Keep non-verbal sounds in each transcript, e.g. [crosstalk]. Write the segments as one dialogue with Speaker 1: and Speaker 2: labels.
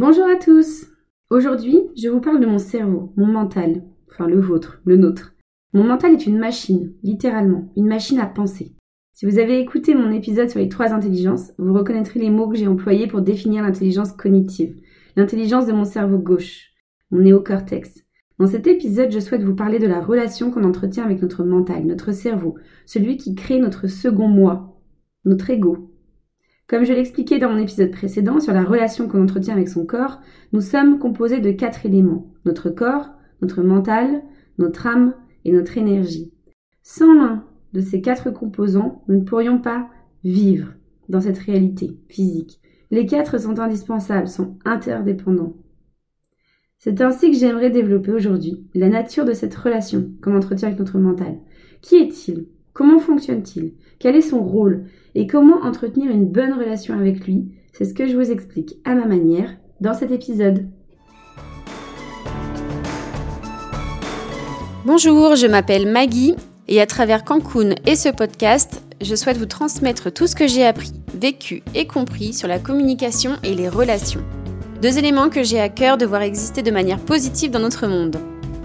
Speaker 1: Bonjour à tous Aujourd'hui, je vous parle de mon cerveau, mon mental, enfin le vôtre, le nôtre. Mon mental est une machine, littéralement, une machine à penser. Si vous avez écouté mon épisode sur les trois intelligences, vous reconnaîtrez les mots que j'ai employés pour définir l'intelligence cognitive, l'intelligence de mon cerveau gauche, mon néocortex. Dans cet épisode, je souhaite vous parler de la relation qu'on entretient avec notre mental, notre cerveau, celui qui crée notre second moi, notre ego, comme je l'expliquais dans mon épisode précédent sur la relation qu'on entretient avec son corps, nous sommes composés de quatre éléments. Notre corps, notre mental, notre âme et notre énergie. Sans l'un de ces quatre composants, nous ne pourrions pas vivre dans cette réalité physique. Les quatre sont indispensables, sont interdépendants. C'est ainsi que j'aimerais développer aujourd'hui la nature de cette relation qu'on entretient avec notre mental. Qui est-il? Comment fonctionne-t-il? Quel est son rôle Et comment entretenir une bonne relation avec lui? C'est ce que je vous explique à ma manière dans cet épisode.
Speaker 2: Bonjour, je m'appelle Maggie et à travers Cancun et ce podcast, je souhaite vous transmettre tout ce que j'ai appris, vécu et compris sur la communication et les relations. Deux éléments que j'ai à cœur de voir exister de manière positive dans notre monde.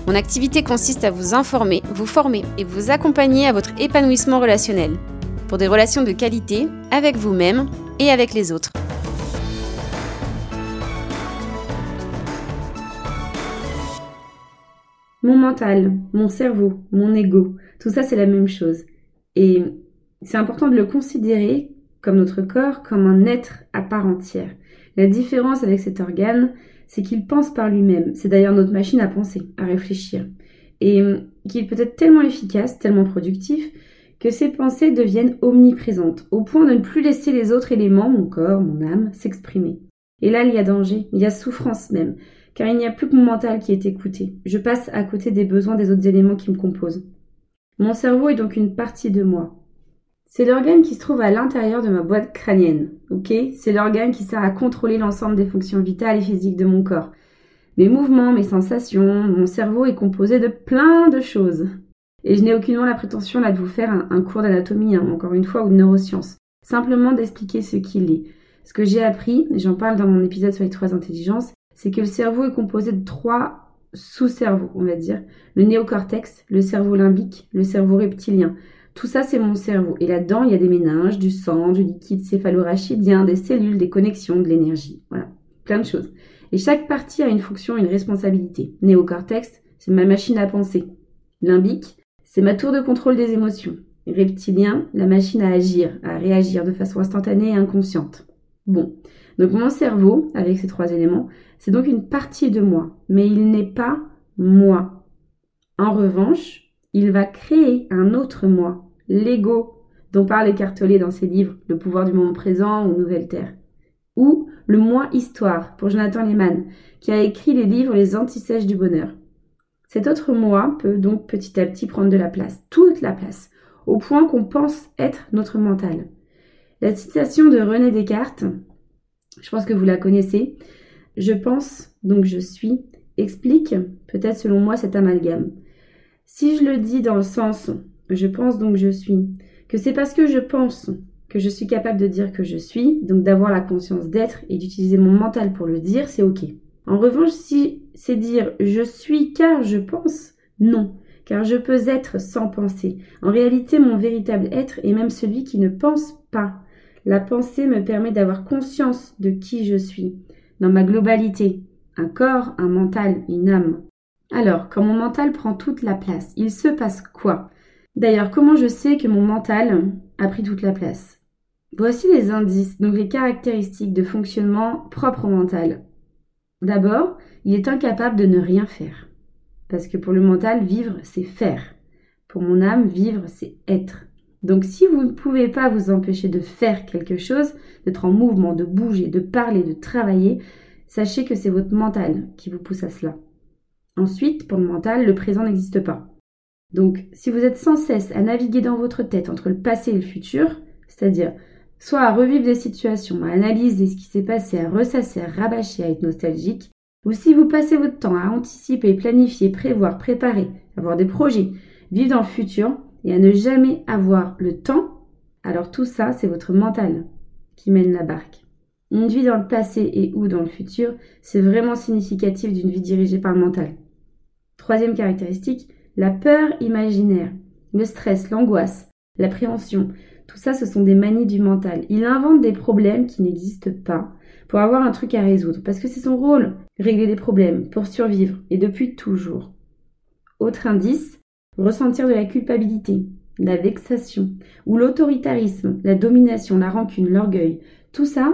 Speaker 2: Mon activité consiste à vous informer, vous former et vous accompagner à votre épanouissement relationnel, pour des relations de qualité avec vous-même et avec les autres.
Speaker 1: Mon mental, mon cerveau, mon ego, tout ça c'est la même chose. Et c'est important de le considérer comme notre corps, comme un être à part entière. La différence avec cet organe, c'est qu'il pense par lui-même. C'est d'ailleurs notre machine à penser, à réfléchir. Et qu'il peut être tellement efficace, tellement productif, que ses pensées deviennent omniprésentes, au point de ne plus laisser les autres éléments, mon corps, mon âme, s'exprimer. Et là, il y a danger, il y a souffrance même, car il n'y a plus que mon mental qui est écouté. Je passe à côté des besoins des autres éléments qui me composent. Mon cerveau est donc une partie de moi. C'est l'organe qui se trouve à l'intérieur de ma boîte crânienne, ok? C'est l'organe qui sert à contrôler l'ensemble des fonctions vitales et physiques de mon corps. Mes mouvements, mes sensations, mon cerveau est composé de plein de choses. Et je n'ai aucunement la prétention là de vous faire un, cours d'anatomie, hein, encore une fois, ou de neurosciences. Simplement d'expliquer ce qu'il est. Ce que j'ai appris, et j'en parle dans mon épisode sur les trois intelligences, c'est que le cerveau est composé de trois sous-cerveaux, on va dire. Le néocortex, le cerveau limbique, le cerveau reptilien. Tout ça, c'est mon cerveau. Et là-dedans, il y a des méninges, du sang, du liquide céphalorachidien, des cellules, des connexions, de l'énergie. Voilà, plein de choses. Et chaque partie a une fonction, une responsabilité. Néocortex, c'est ma machine à penser. Limbique, c'est ma tour de contrôle des émotions. Reptilien, la machine à agir, à réagir de façon instantanée et inconsciente. Bon, donc mon cerveau, avec ces trois éléments, c'est donc une partie de moi, mais il n'est pas moi. En revanche, il va créer un autre moi, l'ego, dont parle Écartelé dans ses livres Le pouvoir du moment présent ou Nouvelle Terre. Ou le moi histoire pour Jonathan Lehman, qui a écrit les livres Les antisèches du bonheur. Cet autre moi peut donc petit à petit prendre de la place, toute la place, au point qu'on pense être notre mental. La citation de René Descartes, je pense que vous la connaissez, je pense, donc je suis, explique peut-être selon moi cet amalgame. Si je le dis dans le sens je pense donc je suis, que c'est parce que je pense que je suis capable de dire que je suis, donc d'avoir la conscience d'être et d'utiliser mon mental pour le dire, c'est ok. En revanche, si c'est dire je suis car je pense, non, car je peux être sans penser. En réalité, mon véritable être est même celui qui ne pense pas. La pensée me permet d'avoir conscience de qui je suis, dans ma globalité, un corps, un mental, une âme. Alors, quand mon mental prend toute la place, il se passe quoi? D'ailleurs, comment je sais que mon mental a pris toute la place? Voici les indices, donc les caractéristiques de fonctionnement propre au mental. D'abord, il est incapable de ne rien faire. Parce que pour le mental, vivre, c'est faire. Pour mon âme, vivre, c'est être. Donc si vous ne pouvez pas vous empêcher de faire quelque chose, d'être en mouvement, de bouger, de parler, de travailler, sachez que c'est votre mental qui vous pousse à cela. Ensuite, pour le mental, le présent n'existe pas. Donc, si vous êtes sans cesse à naviguer dans votre tête entre le passé et le futur, c'est-à-dire soit à revivre des situations, à analyser ce qui s'est passé, à ressasser, à rabâcher, à être nostalgique, ou si vous passez votre temps à anticiper, planifier, prévoir, préparer, avoir des projets, vivre dans le futur et à ne jamais avoir le temps, alors tout ça, c'est votre mental qui mène la barque. Une vie dans le passé et ou dans le futur, c'est vraiment significatif d'une vie dirigée par le mental. Troisième caractéristique, la peur imaginaire, le stress, l'angoisse, l'appréhension. Tout ça, ce sont des manies du mental. Il invente des problèmes qui n'existent pas pour avoir un truc à résoudre, parce que c'est son rôle, régler des problèmes, pour survivre, et depuis toujours. Autre indice, ressentir de la culpabilité, la vexation, ou l'autoritarisme, la domination, la rancune, l'orgueil. Tout ça,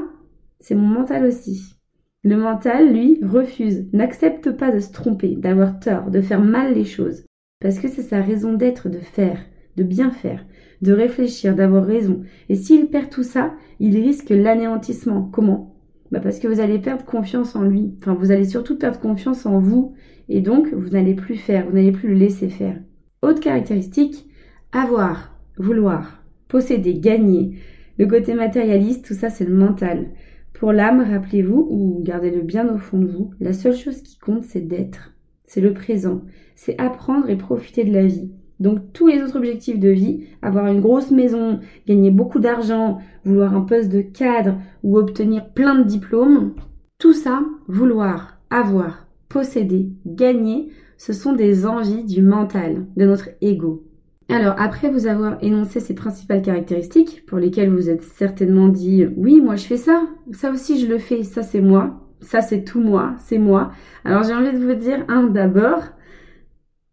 Speaker 1: c'est mon mental aussi. Le mental, lui, refuse, n'accepte pas de se tromper, d'avoir tort, de faire mal les choses, parce que c'est sa raison d'être de faire, de bien faire, de réfléchir, d'avoir raison. Et s'il perd tout ça, il risque l'anéantissement. Comment? Bah Parce que vous allez perdre confiance en lui. Enfin, vous allez surtout perdre confiance en vous. Et donc, vous n'allez plus faire, vous n'allez plus le laisser faire. Autre caractéristique, avoir, vouloir, posséder, gagner. Le côté matérialiste, tout ça, c'est le mental. Pour l'âme, rappelez-vous, ou gardez-le bien au fond de vous, la seule chose qui compte, c'est d'être. C'est le présent. C'est apprendre et profiter de la vie. Donc tous les autres objectifs de vie, avoir une grosse maison, gagner beaucoup d'argent, vouloir un poste de cadre ou obtenir plein de diplômes, tout ça, vouloir, avoir, posséder, gagner, ce sont des envies du mental, de notre ego. Alors, après vous avoir énoncé ces principales caractéristiques, pour lesquelles vous êtes certainement dit oui, moi je fais ça, ça aussi je le fais, ça c'est moi, ça c'est tout moi, c'est moi. Alors j'ai envie de vous dire, un, d'abord,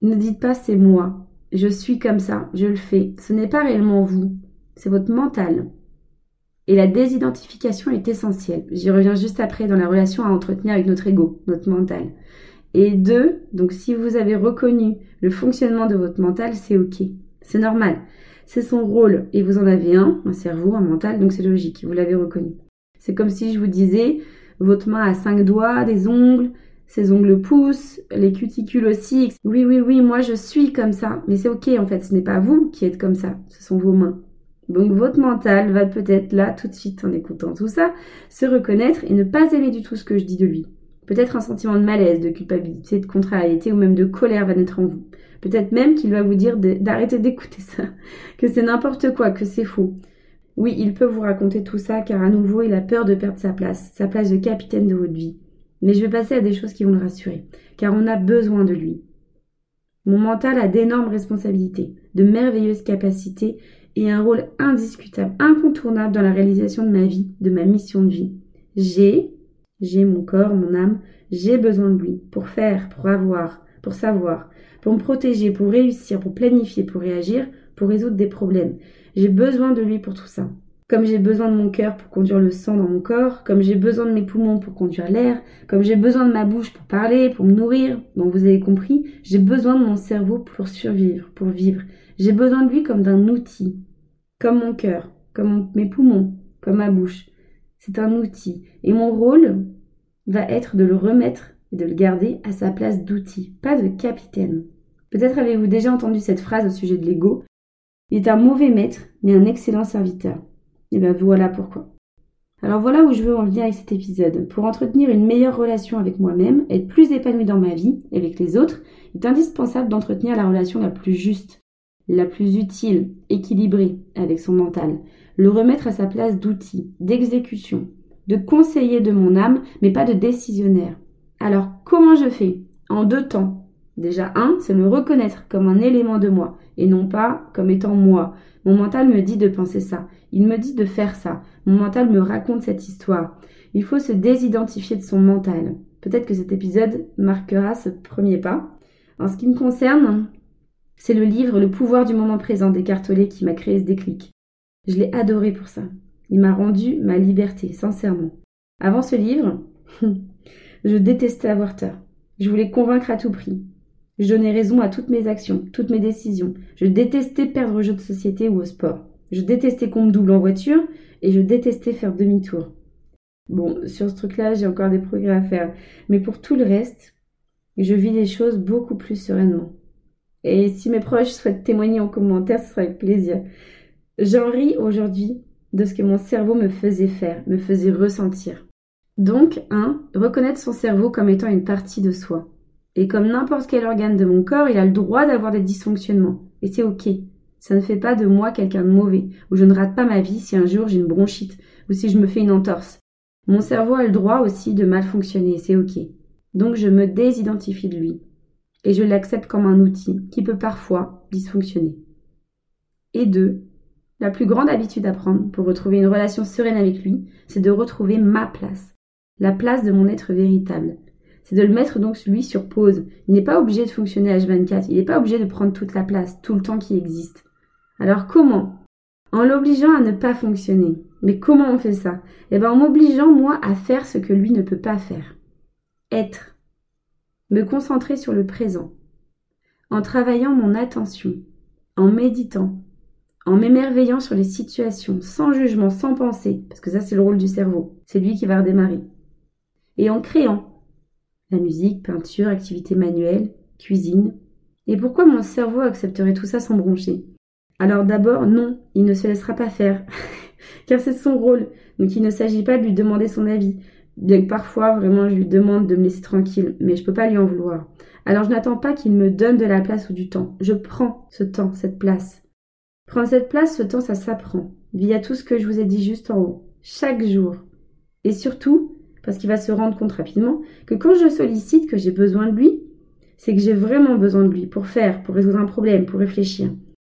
Speaker 1: ne dites pas c'est moi, je suis comme ça, je le fais. Ce n'est pas réellement vous, c'est votre mental. Et la désidentification est essentielle. J'y reviens juste après dans la relation à entretenir avec notre ego, notre mental. Et deux, donc si vous avez reconnu le fonctionnement de votre mental, c'est ok. C'est normal. C'est son rôle. Et vous en avez un, un cerveau, un mental, donc c'est logique. Vous l'avez reconnu. C'est comme si je vous disais, votre main a cinq doigts, des ongles, ses ongles poussent, les cuticules aussi. Oui, oui, oui, moi je suis comme ça. Mais c'est ok en fait, ce n'est pas vous qui êtes comme ça, ce sont vos mains. Donc votre mental va peut-être là, tout de suite en écoutant tout ça, se reconnaître et ne pas aimer du tout ce que je dis de lui. Peut-être un sentiment de malaise, de culpabilité, de contrariété ou même de colère va naître en vous. Peut-être même qu'il va vous dire d'arrêter d'écouter ça, [laughs] que c'est n'importe quoi, que c'est faux. Oui, il peut vous raconter tout ça car à nouveau il a peur de perdre sa place, sa place de capitaine de votre vie. Mais je vais passer à des choses qui vont le rassurer, car on a besoin de lui. Mon mental a d'énormes responsabilités, de merveilleuses capacités et un rôle indiscutable, incontournable dans la réalisation de ma vie, de ma mission de vie. J'ai, j'ai mon corps, mon âme, j'ai besoin de lui pour faire, pour avoir, pour savoir, pour me protéger, pour réussir, pour planifier, pour réagir, pour résoudre des problèmes. J'ai besoin de lui pour tout ça. Comme j'ai besoin de mon cœur pour conduire le sang dans mon corps, comme j'ai besoin de mes poumons pour conduire l'air, comme j'ai besoin de ma bouche pour parler, pour me nourrir, donc vous avez compris, j'ai besoin de mon cerveau pour survivre, pour vivre. J'ai besoin de lui comme d'un outil, comme mon cœur, comme mes poumons, comme ma bouche. C'est un outil. Et mon rôle va être de le remettre et de le garder à sa place d'outil, pas de capitaine. Peut-être avez-vous déjà entendu cette phrase au sujet de l'ego. Il est un mauvais maître, mais un excellent serviteur. Et bien voilà pourquoi. Alors voilà où je veux en venir avec cet épisode. Pour entretenir une meilleure relation avec moi-même, être plus épanoui dans ma vie et avec les autres, il est indispensable d'entretenir la relation la plus juste, la plus utile, équilibrée avec son mental, le remettre à sa place d'outil, d'exécution, de conseiller de mon âme, mais pas de décisionnaire. Alors comment je fais? En deux temps. Déjà un, c'est le reconnaître comme un élément de moi, et non pas comme étant moi. Mon mental me dit de penser ça. Il me dit de faire ça. Mon mental me raconte cette histoire. Il faut se désidentifier de son mental. Peut-être que cet épisode marquera ce premier pas. En ce qui me concerne, c'est le livre Le pouvoir du moment présent d'Eckhart qui m'a créé ce déclic. Je l'ai adoré pour ça. Il m'a rendu ma liberté, sincèrement. Avant ce livre, [laughs] je détestais avoir tort. Je voulais convaincre à tout prix. Je donnais raison à toutes mes actions, toutes mes décisions. Je détestais perdre au jeu de société ou au sport. Je détestais qu'on me double en voiture et je détestais faire demi-tour. Bon, sur ce truc-là, j'ai encore des progrès à faire. Mais pour tout le reste, je vis les choses beaucoup plus sereinement. Et si mes proches souhaitent témoigner en commentaire, ce sera avec plaisir. J'en ris aujourd'hui de ce que mon cerveau me faisait faire, me faisait ressentir. Donc, 1. Reconnaître son cerveau comme étant une partie de soi. Et comme n'importe quel organe de mon corps, il a le droit d'avoir des dysfonctionnements. Et c'est ok. Ça ne fait pas de moi quelqu'un de mauvais, ou je ne rate pas ma vie si un jour j'ai une bronchite, ou si je me fais une entorse. Mon cerveau a le droit aussi de mal fonctionner, c'est ok. Donc je me désidentifie de lui et je l'accepte comme un outil qui peut parfois dysfonctionner. Et deux, la plus grande habitude à prendre pour retrouver une relation sereine avec lui, c'est de retrouver ma place, la place de mon être véritable. C'est de le mettre donc lui sur pause. Il n'est pas obligé de fonctionner H24, il n'est pas obligé de prendre toute la place, tout le temps qui existe. Alors comment? En l'obligeant à ne pas fonctionner. Mais comment on fait ça? Eh bien en m'obligeant moi à faire ce que lui ne peut pas faire. Être. Me concentrer sur le présent. En travaillant mon attention. En méditant en m'émerveillant sur les situations, sans jugement, sans pensée, parce que ça c'est le rôle du cerveau, c'est lui qui va redémarrer. Et en créant la musique, peinture, activité manuelle, cuisine. Et pourquoi mon cerveau accepterait tout ça sans broncher? Alors d'abord, non, il ne se laissera pas faire, [laughs] car c'est son rôle, donc il ne s'agit pas de lui demander son avis, bien que parfois vraiment je lui demande de me laisser tranquille, mais je peux pas lui en vouloir. Alors je n'attends pas qu'il me donne de la place ou du temps, je prends ce temps, cette place. Prendre cette place, ce temps, ça s'apprend, via tout ce que je vous ai dit juste en haut, chaque jour. Et surtout, parce qu'il va se rendre compte rapidement, que quand je sollicite que j'ai besoin de lui, c'est que j'ai vraiment besoin de lui pour faire, pour résoudre un problème, pour réfléchir.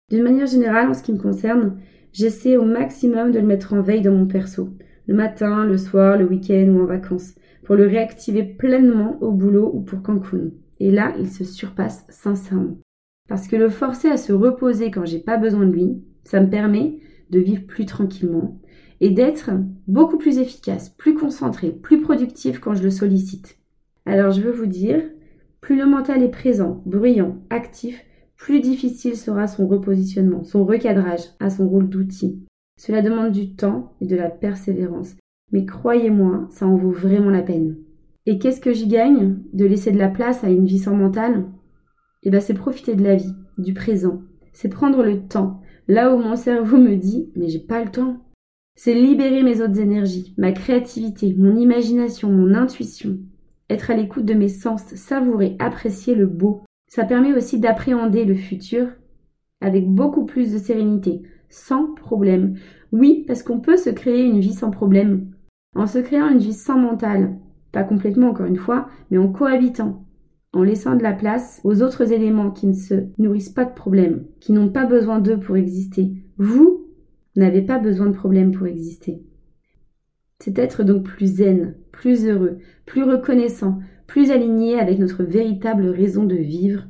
Speaker 1: D'une manière générale, en ce qui me concerne, j'essaie au maximum de le mettre en veille dans mon perso, le matin, le soir, le week-end ou en vacances, pour le réactiver pleinement au boulot ou pour Cancun. Et là, il se surpasse sincèrement. Parce que le forcer à se reposer quand j'ai pas besoin de lui, ça me permet de vivre plus tranquillement et d'être beaucoup plus efficace, plus concentré, plus productif quand je le sollicite. Alors je veux vous dire, plus le mental est présent, bruyant, actif, plus difficile sera son repositionnement, son recadrage à son rôle d'outil. Cela demande du temps et de la persévérance. Mais croyez-moi, ça en vaut vraiment la peine. Et qu'est-ce que j'y gagne De laisser de la place à une vie sans mental? Eh ben c'est profiter de la vie, du présent. C'est prendre le temps, là où mon cerveau me dit mais j'ai pas le temps. C'est libérer mes autres énergies, ma créativité, mon imagination, mon intuition. Être à l'écoute de mes sens, savourer, apprécier le beau. Ça permet aussi d'appréhender le futur avec beaucoup plus de sérénité, sans problème. Oui, parce qu'on peut se créer une vie sans problème. En se créant une vie sans mental. Pas complètement encore une fois, mais en cohabitant en laissant de la place aux autres éléments qui ne se nourrissent pas de problèmes, qui n'ont pas besoin d'eux pour exister. Vous n'avez pas besoin de problèmes pour exister. C'est être donc plus zen, plus heureux, plus reconnaissant, plus aligné avec notre véritable raison de vivre,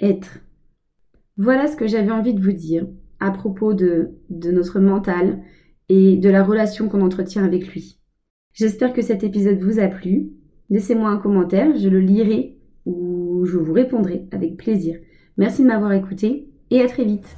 Speaker 1: être. Voilà ce que j'avais envie de vous dire à propos de, de notre mental et de la relation qu'on entretient avec lui. J'espère que cet épisode vous a plu. Laissez-moi un commentaire, je le lirai où je vous répondrai avec plaisir. Merci de m'avoir écouté et à très vite.